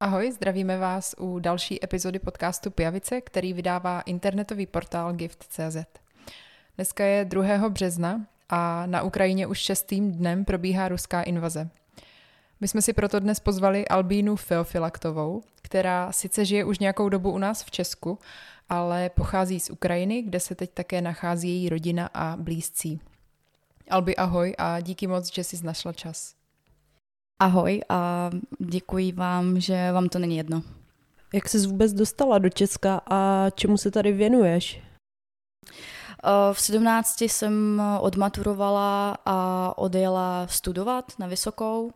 Ahoj, zdravíme vás u další epizody podcastu Pijavice, který vydává internetový portál Gift.cz. Dneska je 2. března a na Ukrajině už šestým dnem probíhá ruská invaze. My jsme si proto dnes pozvali Albínu Feofilaktovou, která sice žije už nějakou dobu u nás v Česku, ale pochází z Ukrajiny, kde se teď také nachází její rodina a blízcí. Albi, ahoj a díky moc, že jsi našla čas. Ahoj a děkuji vám, že vám to není jedno. Jak jsi vůbec dostala do Česka a čemu se tady věnuješ? Eh, v 17 jsem odmaturovala a odjela studovat na vysokou,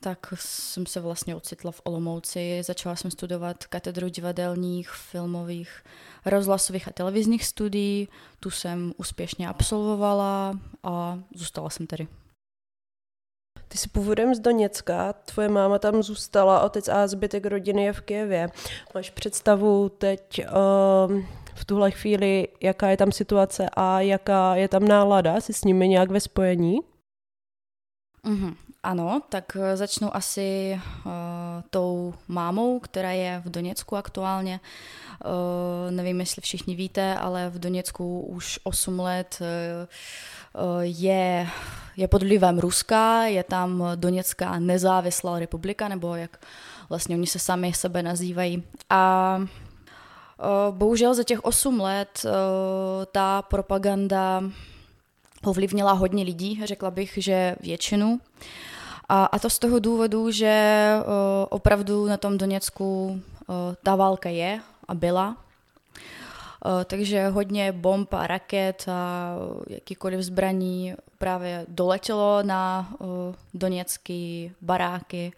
tak jsem se vlastně ocitla v Olomouci. Začala jsem studovat katedru divadelních, filmových, rozhlasových a televizních studií. Tu jsem úspěšně absolvovala a zůstala jsem tady. Ty jsi původem z Doněcka, tvoje máma tam zůstala, otec a zbytek rodiny je v Kijevě. Máš představu teď uh, v tuhle chvíli, jaká je tam situace a jaká je tam nálada? Jsi s nimi nějak ve spojení? Mm-hmm. Ano, tak eh, začnu asi uh, tou mámou, která je v Doněcku aktuálně. Uh, nevím, jestli všichni víte, ale v Doněcku už 8 let uh, je, je pod vlivem Ruska, je tam Doněcká nezávislá republika, nebo jak vlastně oni se sami sebe nazývají. A bohužel za těch 8 let uh, ta propaganda ovlivnila hodně lidí, řekla bych, že většinu. A, to z toho důvodu, že uh, opravdu na tom Doněcku ta válka je a byla. Takže hodně bomb a raket a jakýkoliv zbraní právě doletělo na doněcké baráky.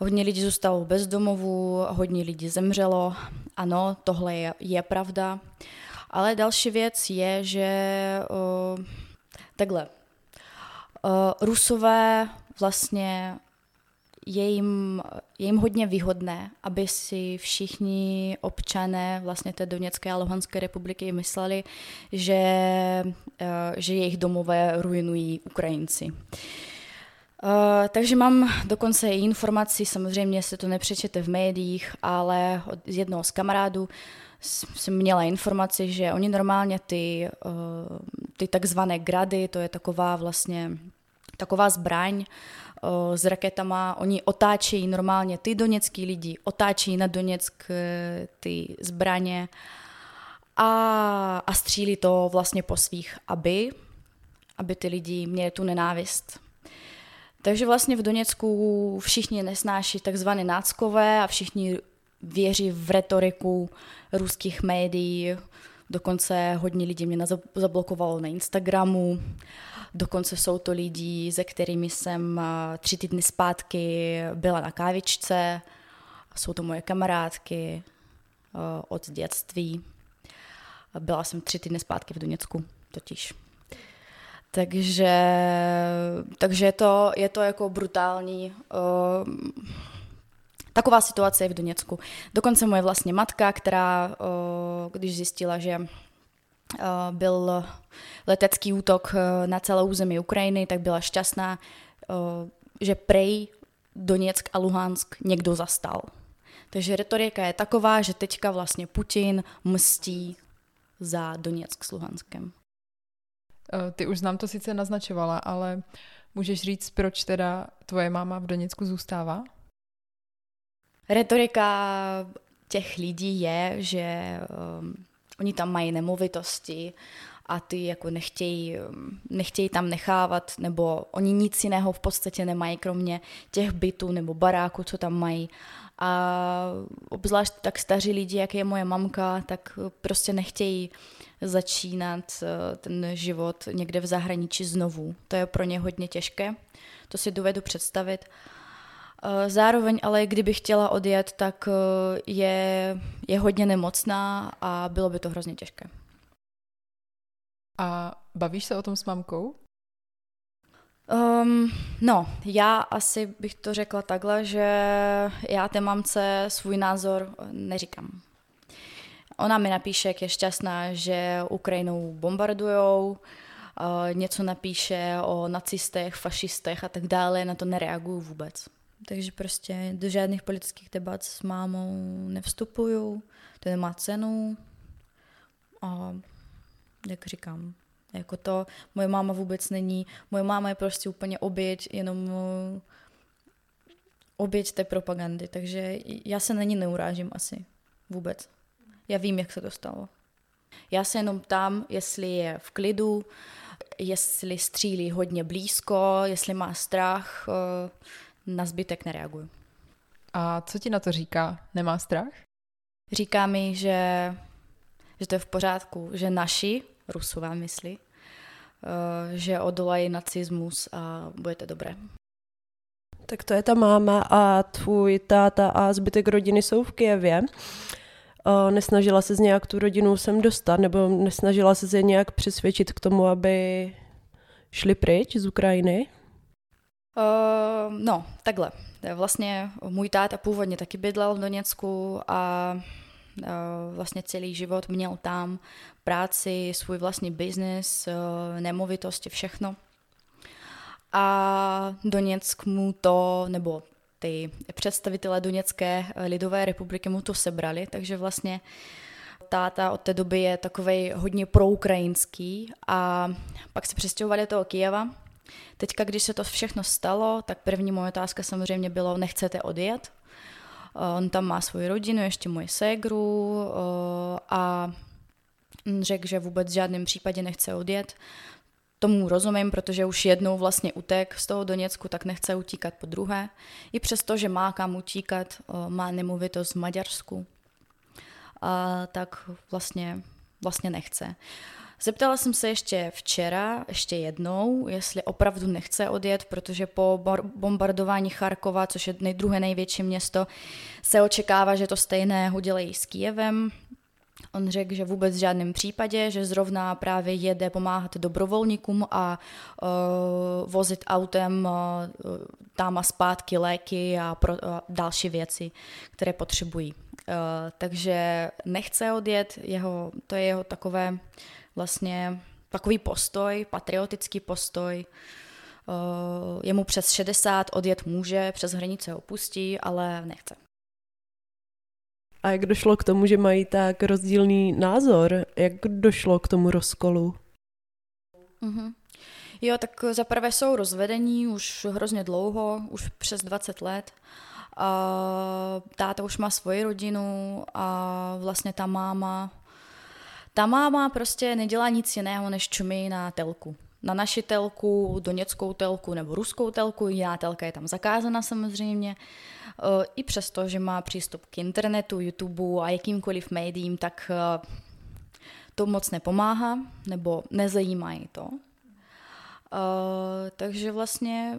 Hodně lidí zůstalo bez domovů, hodně lidí zemřelo. Ano, tohle je, je pravda. Ale další věc je, že uh, takhle. Uh, Rusové vlastně je jim, je jim hodně výhodné, aby si všichni občané vlastně té Doněcké a Luhanské republiky mysleli, že, že jejich domové ruinují Ukrajinci. Uh, takže mám dokonce i informaci, samozřejmě se to nepřečete v médiích, ale od jednoho z kamarádů jsem měla informaci, že oni normálně ty, uh, ty takzvané grady, to je taková vlastně taková zbraň o, s raketama, oni otáčejí normálně ty doněcký lidi, otáčejí na Doněck ty zbraně a, a střílí to vlastně po svých, aby, aby ty lidi měli tu nenávist. Takže vlastně v Doněcku všichni nesnáší takzvané náckové a všichni věří v retoriku ruských médií. Dokonce hodně lidí mě zablokovalo na Instagramu. Dokonce jsou to lidi, se kterými jsem tři týdny zpátky byla na kávičce. Jsou to moje kamarádky od dětství. Byla jsem tři týdny zpátky v Doněcku totiž. Takže, takže je, to, je to jako brutální. Uh, taková situace je v Doněcku. Dokonce moje vlastně matka, která, uh, když zjistila, že Eh, byl letecký útok na celou území Ukrajiny, tak byla šťastná, že prej Doněck a Luhansk někdo zastal. Takže retorika je taková, že teďka vlastně Putin mstí za Doněck s Luhanskem. Ty už nám to sice naznačovala, ale můžeš říct, proč teda tvoje máma v Doněcku zůstává? Retorika těch lidí je, že oni tam mají nemovitosti a ty jako nechtějí, nechtějí tam nechávat, nebo oni nic jiného v podstatě nemají, kromě těch bytů nebo baráků, co tam mají. A obzvlášť tak staří lidi, jak je moje mamka, tak prostě nechtějí začínat eh, ten život někde v zahraničí znovu. To je pro ně hodně těžké, to si dovedu představit. Eh, zároveň ale kdyby chtěla odjet, tak eh, je, je hodně nemocná a bylo by to hrozně těžké. A bavíš se o tom s mamkou? Um, no, já asi bych to řekla takhle, že já té mamce svůj názor neříkám. ona mi napíše, jak je šťastná, že Ukrajinou bombardujou, uh, něco napíše o nacistech, fašistech a tak dále, na to nereaguju vůbec. Takže prostě do žádných politických debat s mámou nevstupuju, to nemá cenu. A jak říkám, jako to, moje máma vůbec není, moje máma je prostě úplně oběť, jenom oběť té propagandy, takže já se na ní neurážím asi vůbec. Já vím, jak se to stalo. Já se jenom ptám, jestli je v klidu, jestli střílí hodně blízko, jestli má strach, eh, na zbytek nereaguju. A co ti na to říká? Nemá strach? Říká mi, že, že to je v pořádku, že naši, Rusové myslí, eh, že odolají nacismus a bude to dobré. Tak to je ta máma a tvůj táta a zbytek rodiny jsou v Kijevě. Nesnažila se z nějak tu rodinu sem dostat, nebo nesnažila se je nějak přesvědčit k tomu, aby šli pryč z Ukrajiny? Uh, no, takhle. Vlastně můj táta původně taky bydlel v Doněcku a vlastně celý život měl tam práci, svůj vlastní biznis, uh, nemovitosti, všechno a Doněck mu to, nebo ty představitelé Doněcké lidové republiky mu to sebrali, takže vlastně táta od té doby je takový hodně proukrajinský a pak se přestěhovali do toho Kijeva. Teďka, když se to všechno stalo, tak první moje otázka samozřejmě bylo, nechcete odjet? On tam má svoji rodinu, ještě moji ségru a řekl, že vůbec v žádném případě nechce odjet tomu rozumím, protože už jednou vlastně utek z toho Doněcku, tak nechce utíkat po druhé. I přesto, že má kam utíkat, má nemovitost v Maďarsku, a tak vlastně, vlastně nechce. Zeptala jsem se ještě včera, ještě jednou, jestli opravdu nechce odjet, protože po bombardování Charkova, což je druhé největší město, se očekává, že to stejné udělají s Kijevem. On řekl, že vůbec v žádném případě, že zrovna právě jede pomáhat dobrovolníkům a uh, vozit autem uh, tam a zpátky léky a, pro, uh, další věci, které potřebují. Uh, takže nechce odjet, jeho, to je jeho takové vlastně takový postoj, patriotický postoj. Uh, je mu přes 60, odjet může, přes hranice opustí, ale nechce. A jak došlo k tomu, že mají tak rozdílný názor? Jak došlo k tomu rozkolu? Mm-hmm. Jo, tak za prvé jsou rozvedení už hrozně dlouho, už přes 20 let. A táta už má svoji rodinu a vlastně ta máma, ta máma prostě nedělá nic jiného, než čumí na telku. Na naši telku, doněckou telku nebo ruskou telku, jiná telka je tam zakázána samozřejmě. Eh, I přesto, že má přístup k internetu, YouTube a jakýmkoliv médiím, tak eh, to moc nepomáhá, nebo nezajímají to. Uh, takže vlastně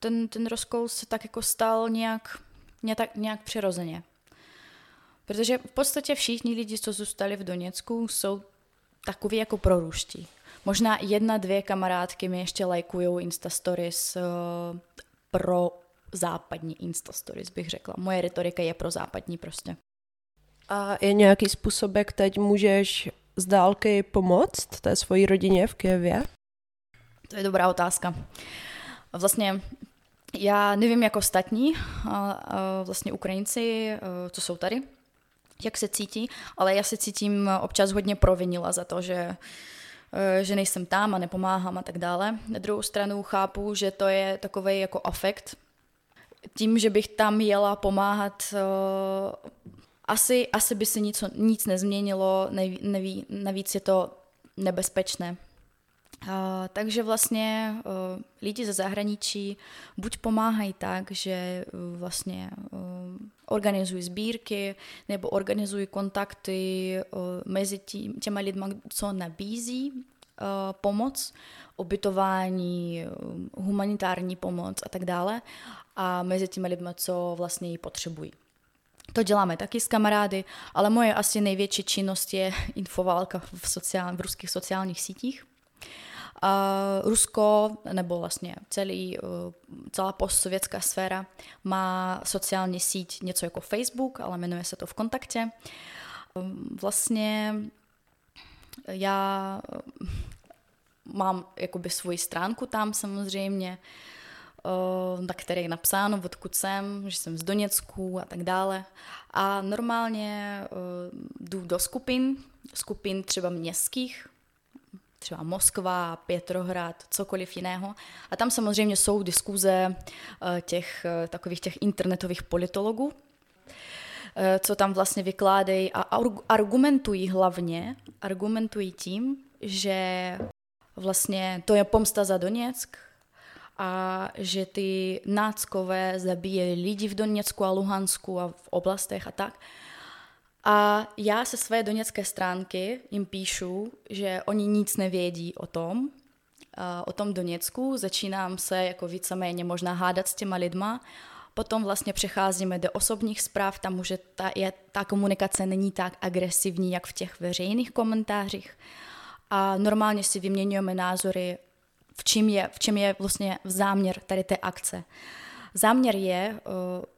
ten, ten rozkol se tak jako stal nějak, nějak, nějak přirozeně. Protože v podstatě všichni lidi, co zůstali v Doněcku, jsou takový jako proruští. Možná jedna, dvě kamarádky mi ještě lajkují Insta Stories uh, pro západní Insta Stories, bych řekla. Moje retorika je pro západní prostě. A je nějaký způsob, jak teď můžeš z dálky pomoct té svojí rodině v Kijevě? To je dobrá otázka. Vlastně já nevím jako ostatní, vlastně Ukrajinci, co jsou tady, jak se cítí, ale já se cítím občas hodně provinila za to, že že nejsem tam a nepomáhám a tak dále. Na druhou stranu chápu, že to je takový jako afekt, tím, že bych tam jela pomáhat, uh, asi, asi by se nic, nic nezměnilo, neví, neví, navíc je to nebezpečné. Uh, takže vlastně uh, lidi ze zahraničí buď pomáhají tak, že uh, vlastně organizují sbírky nebo organizují kontakty mezi tí, těma lidma, co nabízí pomoc, ubytování, humanitární pomoc a tak dále a mezi těmi lidmi, co vlastně ji potřebují. To děláme taky s kamarády, ale moje asi největší činnost je infoválka v, sociál, v ruských sociálních sítích. Rusko, nebo vlastně celý, uh, celá postsovětská sféra má sociální síť něco jako Facebook, ale jmenuje se to v kontaktě. Vlastně já mám jakoby svoji stránku tam samozřejmě, na které je napsáno, odkud jsem, že jsem z Doněcku a tak dále. A normálně jdu do skupin, skupin třeba městských, třeba Moskva, Petrohrad, cokoliv jiného. A tam samozřejmě jsou diskuze těch takových těch internetových politologů, co tam vlastně vykládají a argumentují hlavně, argumentují tím, že vlastně to je pomsta za Doněck a že ty náckové zabíjeli lidi v Doněcku a Luhansku a v oblastech a tak. A já se své doněcké stránky jim píšu, že oni nic nevědí o tom, o tom Doněcku. Začínám se jako víceméně možná hádat s těma lidma. Potom vlastně přecházíme do osobních zpráv, tam už ta, je, ta komunikace není tak agresivní, jak v těch veřejných komentářích a normálně si vyměňujeme názory, v čem je, v čem je vlastně záměr tady té akce. Záměr je, eh,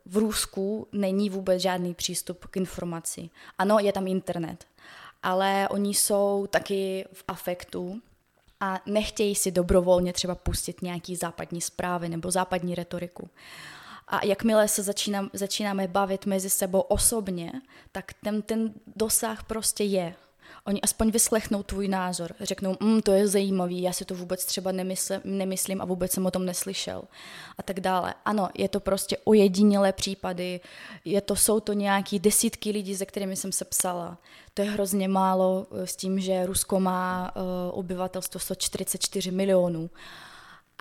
v Rusku není vůbec žádný přístup k informaci. Ano, je tam internet, ale oni jsou taky v afektu a nechtějí si dobrovolně třeba pustit nějaký západní zprávy nebo západní retoriku. A jakmile se začínám, začínáme bavit mezi sebou osobně, tak ten, ten dosah prostě je. Oni aspoň vyslechnou tvůj názor, řeknou, mm, to je zajímavý, já si to vůbec třeba nemysl, nemyslím a vůbec jsem o tom neslyšel a tak dále. Ano, je to prostě ojedinělé případy, je to, jsou to nějaký desítky lidí, se kterými jsem se psala. To je hrozně málo eh, s tím, že Rusko má uh, obyvatelstvo 144 milionů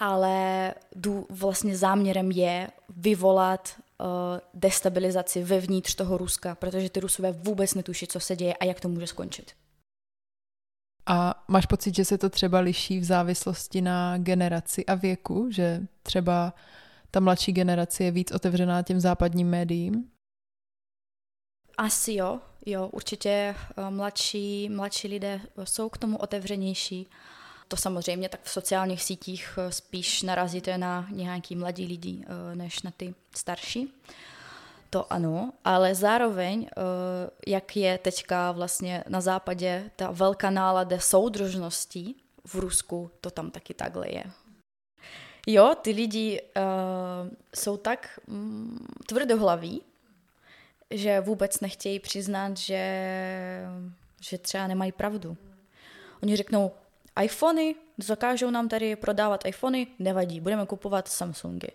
ale dů, vlastně záměrem je vyvolat uh, destabilizaci vevnitř toho Ruska, protože ty Rusové vůbec netuší, co se děje a jak to může skončit. A máš pocit, že se to třeba liší v závislosti na generaci a věku, že třeba ta mladší generace je víc otevřená těm západním médiím? Asi jo, jo, určitě eh, mladší, mladší lidé jsou k tomu otevřenější. To samozřejmě tak v sociálních sítích eh, spíš narazíte na nějaký mladí lidi eh, než na ty starší. To ano, ale zároveň, eh, jak je teďka vlastně na západě ta velká nálada soudržnosti v Rusku, to tam taky takhle je. Jo, ty lidi uh, jsou tak mm, tvrdohlaví, že vůbec nechtějí přiznat, že, že třeba nemají pravdu. Oni řeknou, iPhony, zakážou nám tady prodávat iPhony, nevadí, budeme kupovat Samsungy.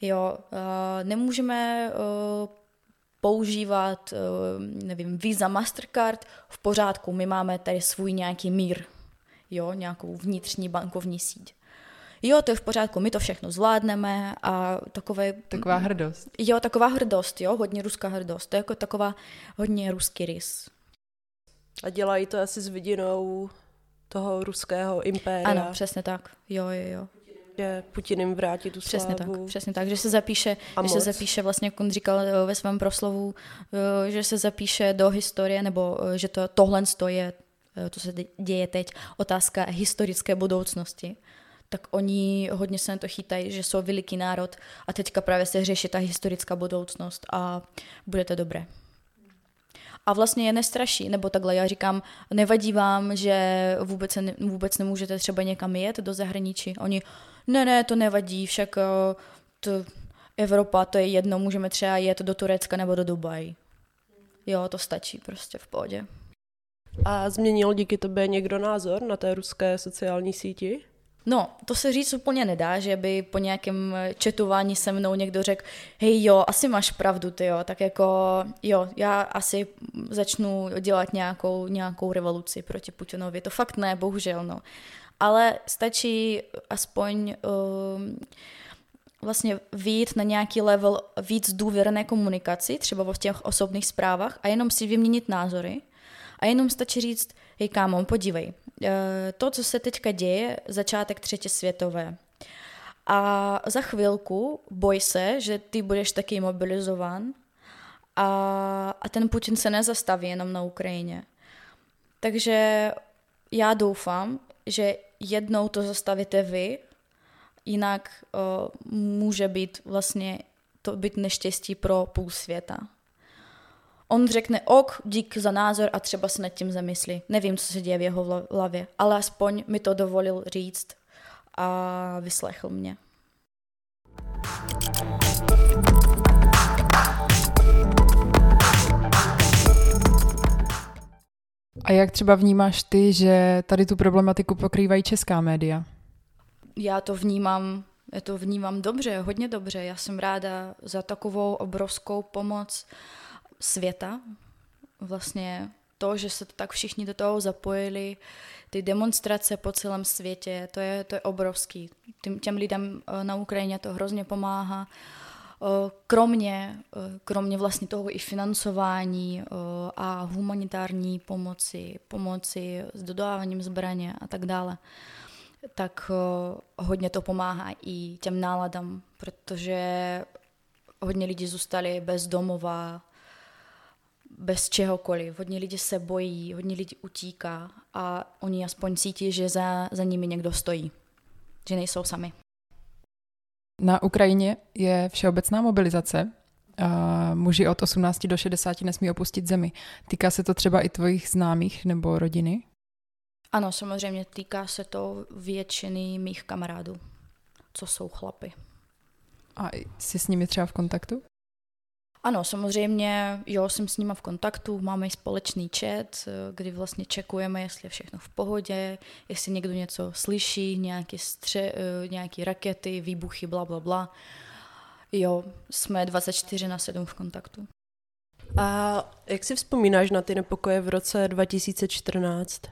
Jo, uh, nemůžeme uh, používat, uh, nevím, Visa, Mastercard, v pořádku, my máme tady svůj nějaký mír, jo, nějakou vnitřní bankovní síť. Jo, to je v pořádku, my to všechno zvládneme a takové... Taková hrdost. Jo, taková hrdost, jo, hodně ruská hrdost. To je jako taková hodně ruský rys. A dělají to asi s vidinou toho ruského impéria. Ano, přesně tak. Jo, jo, jo že Putin jim vrátí tu přesně slávu. Tak, přesně tak, že se zapíše, že se zapíše vlastně, jak on říkal eh, ve svém proslovu, eh, že se zapíše do historie, nebo eh, že to, tohle je, to se děje teď, otázka historické budoucnosti tak oni hodně se na to chytají, že jsou veliký národ a teďka právě se řeší ta historická budoucnost a bude to dobré a vlastně je nestraší, nebo takhle já říkám, nevadí vám, že vůbec, ne, vůbec nemůžete třeba někam jet do zahraničí. Oni, ne, ne, to nevadí, však eh, to, Evropa, to je jedno, můžeme třeba jet do Turecka nebo do Dubaji. Jo, to stačí prostě v pohodě. A změnil díky tobě někdo názor na té ruské sociální síti? No, to se říct úplně nedá, že by po nějakém četování se mnou někdo řekl, hej jo, asi máš pravdu, ty jo, tak jako jo, já asi začnu dělat nějakou, nějakou revoluci proti Putinovi. To fakt ne, bohužel, no. Ale stačí aspoň uh, vlastně výjít na nějaký level víc důvěrné komunikaci, třeba v těch osobních zprávách a jenom si vyměnit názory a jenom stačí říct, hej kámo, podívej, Eh, to, co se teďka děje, začátek třetí světové. A za chvilku boj se, že ty budeš taky mobilizován a, a ten Putin se nezastaví jenom na Ukrajině. Takže já doufám, že jednou to zastavíte vy, jinak uh, může být vlastně to být neštěstí pro půl světa. On řekne ok, dík za názor a třeba se nad tím zamyslí. Nevím, co se děje v jeho hlavě, ale aspoň mi to dovolil říct a vyslechl mě. A jak třeba vnímáš ty, že tady tu problematiku pokrývají česká média? Já to vnímám, já to vnímám dobře, hodně dobře. Já jsem ráda za takovou obrovskou pomoc světa. Vlastně to, že se to tak všichni do toho zapojili, ty demonstrace po celém světě, to je, to je obrovský. Těm, těm lidem eh, na Ukrajině to hrozně pomáhá. Eh, kromě, eh, kromě vlastně toho i financování a humanitární pomoci, pomoci s dodáváním zbraně a tak dále, tak hodně to pomáhá i těm náladám, protože hodně lidí zůstali bez domova, bez čehokoliv. Hodně lidí se bojí, hodně lidí utíká a oni aspoň cítí, že za, za nimi někdo stojí, že nejsou sami. Na Ukrajině je všeobecná mobilizace. A muži od 18 do 60 nesmí opustit zemi. Týká se to třeba i tvojich známých nebo rodiny? Ano, samozřejmě týká se to většiny mých kamarádů, co jsou chlapy. A jsi s nimi třeba v kontaktu? Ano, samozřejmě, jo, jsem s nima v kontaktu, máme i společný chat, kdy vlastně čekujeme, jestli je všechno v pohodě, jestli někdo něco slyší, nějaké, stře, eh, nějaké rakety, výbuchy, bla, bla, bla. Jo, jsme 24 na 7 v kontaktu. A jak si vzpomínáš na ty nepokoje v roce 2014?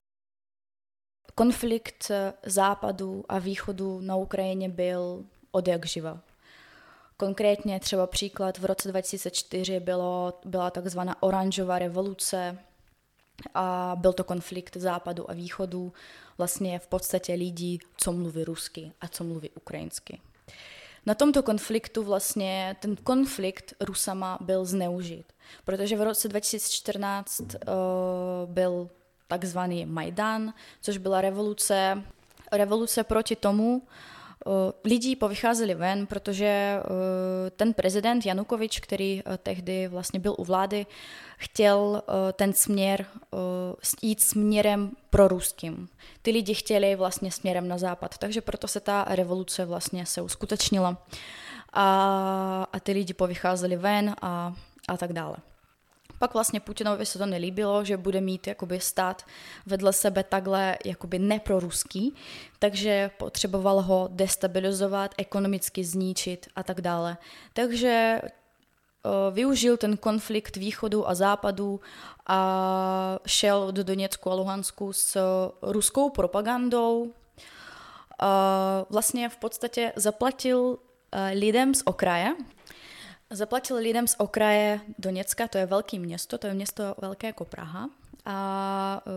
Konflikt západu a východu na Ukrajině byl od jak živa. Konkrétně třeba příklad v roce 2004 bylo, byla takzvaná oranžová revoluce a byl to konflikt západu a východu, vlastně v podstatě lidí, co mluví rusky a co mluví ukrajinsky. Na tomto konfliktu vlastně ten konflikt Rusama byl zneužit, protože v roce 2014 uh, eh, byl takzvaný Majdan, což byla revoluce, revoluce proti tomu, Eh, lidí povycházeli ven, protože ten prezident Janukovič, který eh, tehdy vlastně byl u vlády, chtěl ten směr jít směrem pro ruským. Ty lidi chtěli vlastně směrem na západ, takže proto se ta revoluce vlastně se uskutečnila. A, a ty lidi povycházeli ven a, a tak dále. Pak vlastně Putinovi se to nelíbilo, že bude mít jakoby stát vedle sebe takhle jakoby neproruský, takže potřeboval ho destabilizovat, ekonomicky zničit a tak dále. Takže využil ten konflikt východu a západu a šel do Doněcku a Luhansku s ruskou propagandou. Vlastně v podstatě zaplatil lidem z okraje, Zaplatil lidem z okraje Doněcka, to je velké město, to je město velké jako Praha, a uh,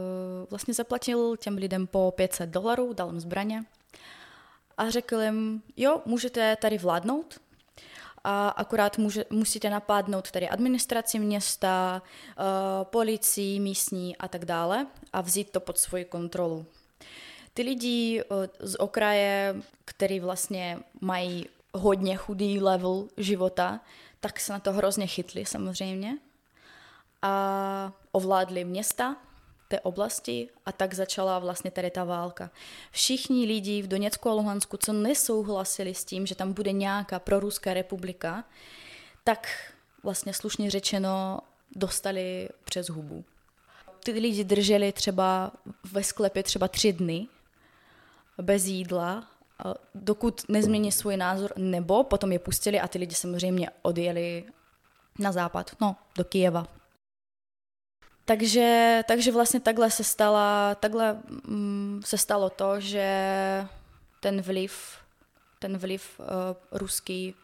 vlastně zaplatil těm lidem po 500 dolarů, dal jim zbraně a řekl jim, jo, můžete tady vládnout, a akorát může, musíte napádnout tady administraci města, uh, policii místní a tak dále a vzít to pod svoji kontrolu. Ty lidi uh, z okraje, který vlastně mají hodně chudý level života, tak se na to hrozně chytli samozřejmě a ovládli města, té oblasti a tak začala vlastně tady ta válka. Všichni lidi v Doněcku a Luhansku, co nesouhlasili s tím, že tam bude nějaká proruská republika, tak vlastně slušně řečeno dostali přes hubu. Ty lidi drželi třeba ve sklepě třeba tři dny bez jídla dokud nezmění svůj názor, nebo potom je pustili a ty lidi samozřejmě odjeli na západ, no, do Kijeva. Takže, takže vlastně takhle se, stala, takhle mm, se stalo to, že ten vliv, ten vliv uh, ruský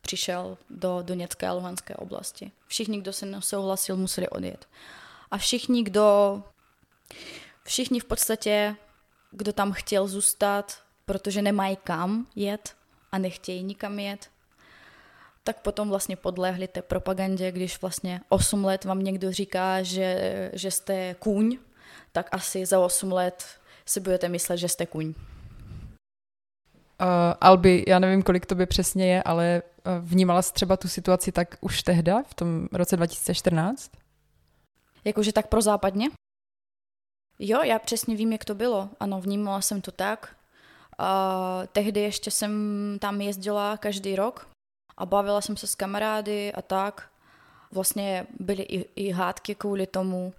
přišel do Doněcké a Luhanské oblasti. Všichni, kdo se nesouhlasil, museli odjet. A všichni, kdo, všichni v podstatě, kdo tam chtěl zůstat, protože nemají kam jet a nechtějí nikam jet, tak potom vlastně podlehli té propagandě, když vlastně 8 let vám někdo říká, že, že jste kůň, tak asi za 8 let si budete myslet, že jste kůň. Uh, Albi, já nevím, kolik to by přesně je, ale Vnímala jsi třeba tu situaci tak už tehda, v tom roce 2014? Jakože tak pro západně? Jo, já přesně vím, jak to bylo. Ano, vnímala jsem to tak. Tehdy ještě jsem tam jezdila každý rok a bavila jsem se s kamarády a tak. Vlastně byly i, i hádky kvůli tomu.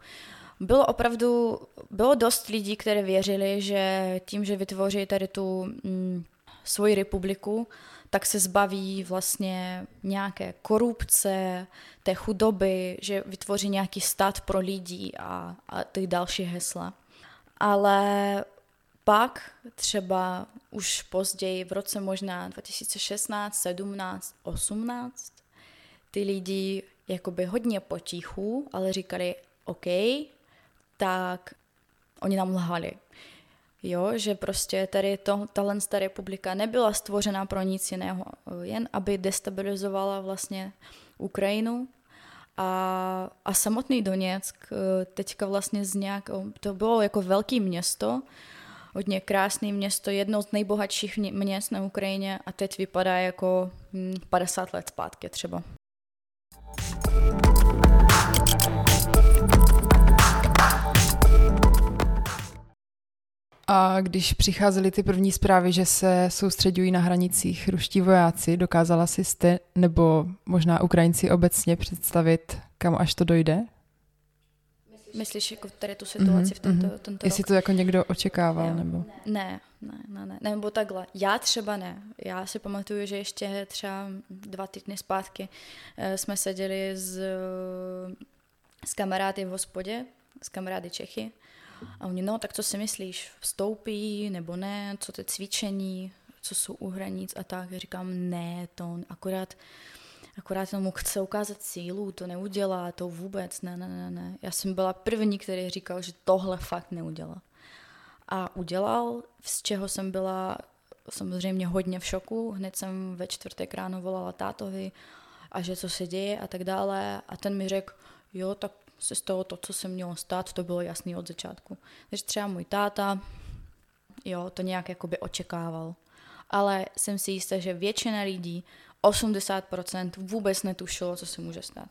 Bylo opravdu, bylo dost lidí, které věřili, že tím, že vytvoří tady tu mm, svoji republiku, tak se zbaví vlastně nějaké korupce, té chudoby, že vytvoří nějaký stát pro lidi a, a ty další hesla. Ale pak třeba už později, v roce možná 2016, 17, 18, ty lidi jakoby hodně potichu, ale říkali, OK, tak oni nám lhali. Jo, že prostě tady to, tahle ta republika nebyla stvořena pro nic jiného, jen aby destabilizovala vlastně Ukrajinu a, a samotný Doněck eh, teďka vlastně z nějak, to bylo jako velký město, hodně krásné město, jedno z nejbohatších měst na Ukrajině a teď vypadá jako 50 hm, let zpátky třeba. A když přicházely ty první zprávy, že se soustředují na hranicích ruští vojáci, dokázala si jste, nebo možná Ukrajinci obecně představit, kam až to dojde? Myslíš jako tady tu situaci mm-hmm, v tento, mm-hmm. tento Jestli rok? to jako někdo očekával, jo. nebo? Ne, ne, ne, ne, nebo takhle. Já třeba ne. Já si pamatuju, že ještě třeba dva týdny zpátky eh, jsme seděli s, s kamarády v hospodě, s kamarády Čechy a oni, no, tak co si myslíš, vstoupí nebo ne, co to cvičení, co jsou u hranic a tak. Já říkám, ne, to akorát, akorát tomu chce ukázat sílu, to neudělá, to vůbec, ne, ne, ne, ne. Já jsem byla první, který říkal, že tohle fakt neudělá. A udělal, z čeho jsem byla samozřejmě hodně v šoku. Hned jsem ve čtvrtek ráno volala tátovi a že co se děje a tak dále. A ten mi řekl, jo, tak se stalo to, co se mělo stát, to bylo jasný od začátku. Takže třeba můj táta, jo, to nějak jakoby očekával. Ale jsem si jistá, že většina lidí, 80% vůbec netušilo, co se může stát.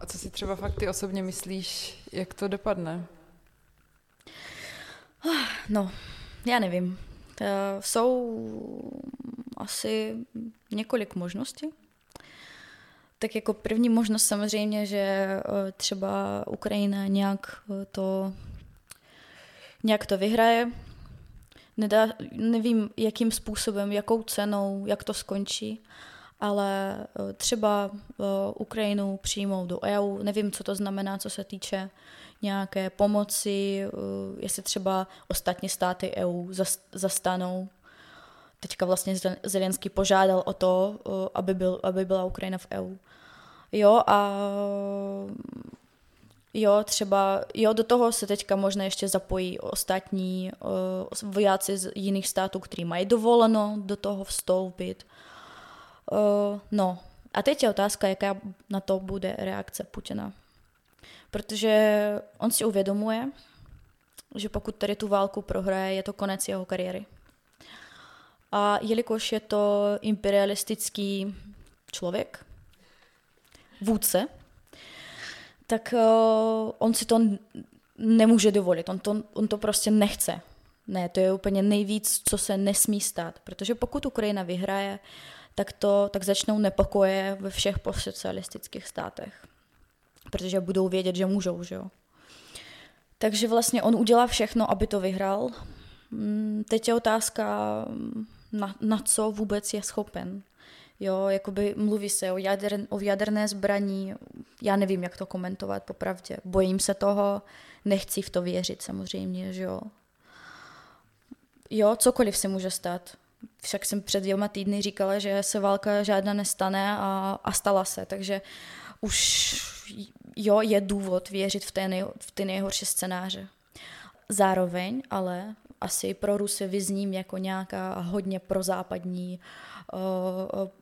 A co si třeba fakt ty osobně myslíš, jak to dopadne? No, já nevím. Jsou asi několik možností. Tak jako první možnost samozřejmě, že eh, třeba Ukrajina nějak eh, to, nějak to vyhraje. Nedá, nevím, jakým způsobem, jakou cenou, jak to skončí, ale eh, třeba Ukrajinu přijmou do EU. Nevím, co to znamená, co se týče nějaké pomoci, jestli třeba ostatní státy EU zastanou. Teďka vlastně Zelenský požádal o to, aby, byl, aby byla Ukrajina v EU. Jo a jo, třeba, jo, do toho se teďka možná ještě zapojí ostatní uh, vojáci z jiných států, kteří mají dovoleno do toho vstoupit. Uh, no, a teď je otázka, jaká na to bude reakce Putina. Protože on si uvědomuje, že pokud tady tu válku prohraje, je to konec jeho kariéry. A jelikož je to imperialistický člověk, vůdce, tak uh, on si to nemůže dovolit, on to, on to prostě nechce. Ne, to je úplně nejvíc, co se nesmí stát, protože pokud Ukrajina vyhraje, tak, to, tak začnou nepokoje ve všech postsocialistických státech, protože budou vědět, že můžou, že jo. Takže vlastně on udělá všechno, aby to vyhrál. Mm, teď je otázka, na, na co vůbec je schopen. Jo, jakoby mluví se o, jader, o jaderné zbraní, já nevím, jak to komentovat popravdě. Bojím se toho, nechci v to věřit samozřejmě, že jo. Jo, cokoliv se může stát. Však jsem před dvěma týdny říkala, že se válka žádná nestane a, a stala se, takže už jo, je důvod věřit v, té nej, v ty nejhorší scénáře. Zároveň ale asi pro Rusy vyzním jako nějaká hodně prozápadní, uh,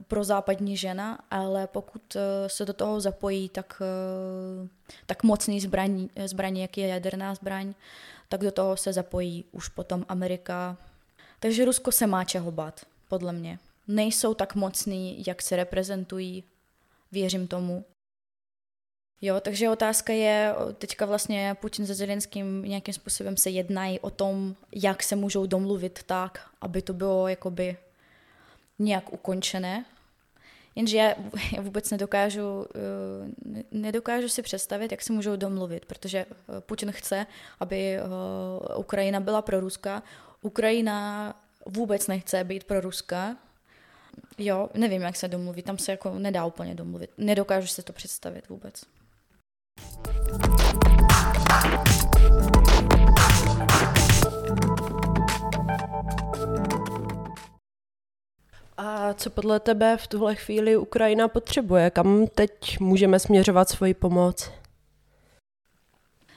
prozápadní žena, ale pokud uh, se do toho zapojí tak, tak mocný zbraní, zbraní, jak je jaderná zbraň, tak do toho se zapojí už potom Amerika. Takže Rusko se má čeho bát, podle mě. nejsou tak mocný, jak se reprezentují. Věřím tomu. Jo, takže otázka je, teďka vlastně Putin se Zelenským nějakým způsobem se jednají o tom, jak se můžou domluvit tak, aby to bylo jakoby nějak ukončené. Jenže já, já vůbec nedokážu, eh, nedokážu si představit, jak se můžou domluvit, protože eh, Putin chce, aby eh, Ukrajina byla pro Ruska. Ukrajina vůbec nechce být pro Ruska. Jo, nevím, jak se domluvit, tam se jako nedá úplně domluvit. Nedokážu si to představit vůbec. Co podle tebe v tuhle chvíli Ukrajina potřebuje? Kam teď můžeme směřovat svoji pomoc?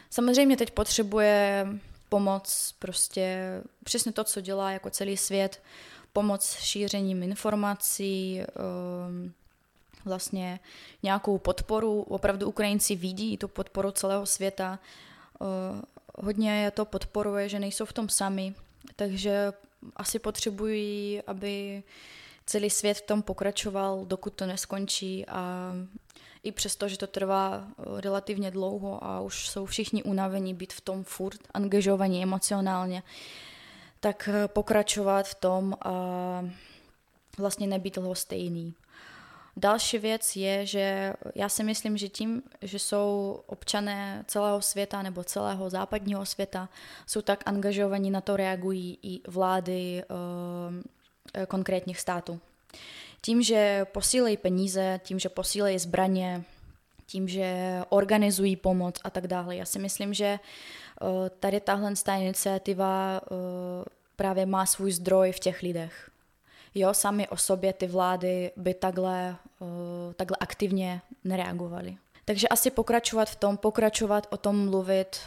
Samozřejmě teď potřebuje pomoc, prostě přesně to, co dělá jako celý svět, pomoc šířením informací, ehm, vlastně nějakou podporu. Opravdu Ukrajinci vidí tu podporu celého světa. Eh, hodně je to podporuje, že nejsou v tom sami, takže asi potřebují, aby celý svět v tom pokračoval, dokud to neskončí a i přesto, že to trvá eh, relativně dlouho a už jsou všichni unavení být v tom furt, angažovaní emocionálně, tak eh, pokračovat v tom a vlastně nebýt lhostejný. Další věc je, že já si myslím, že tím, že jsou občané celého světa nebo celého západního světa, jsou tak angažovaní, na to reagují i vlády uh, konkrétních států. Tím, že posílejí peníze, tím, že posílejí zbraně, tím, že organizují pomoc a tak dále. Já si myslím, že uh, tady tahle iniciativa uh, právě má svůj zdroj v těch lidech jo, sami o sobě ty vlády by takhle, takhle aktivně nereagovaly. Takže asi pokračovat v tom, pokračovat o tom mluvit.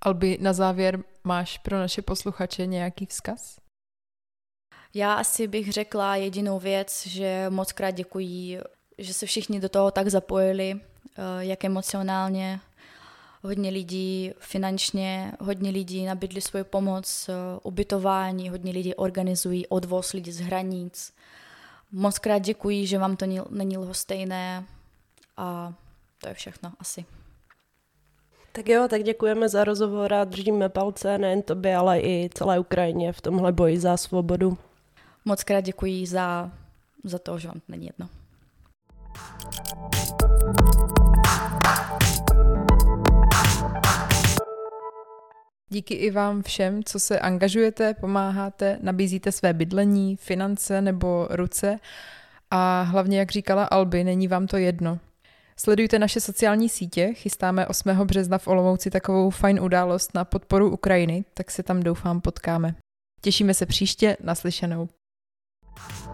Albi, na závěr máš pro naše posluchače nějaký vzkaz? Já asi bych řekla jedinou věc, že moc krát děkuji, že se všichni do toho tak zapojili, jak emocionálně, hodně lidí finančně, hodně lidí nabídli svoji pomoc, eh, ubytování, hodně lidí organizují odvoz lidí z hranic. Moc krát děkuji, že vám to není lhostejné a to je všechno asi. Tak jo, tak děkujeme za rozhovor a držíme palce nejen tobě, ale i celé Ukrajině v tomhle boji za svobodu. Moc krát děkuji za, za to, že vám není jedno. Díky i vám všem, co se angažujete, pomáháte, nabízíte své bydlení, finance nebo ruce a hlavně, jak říkala Alby, není vám to jedno. Sledujte naše sociální sítě, chystáme 8. března v Olomouci takovou fajn událost na podporu Ukrajiny, tak se tam doufám potkáme. Těšíme se příště, naslyšenou. Yeah.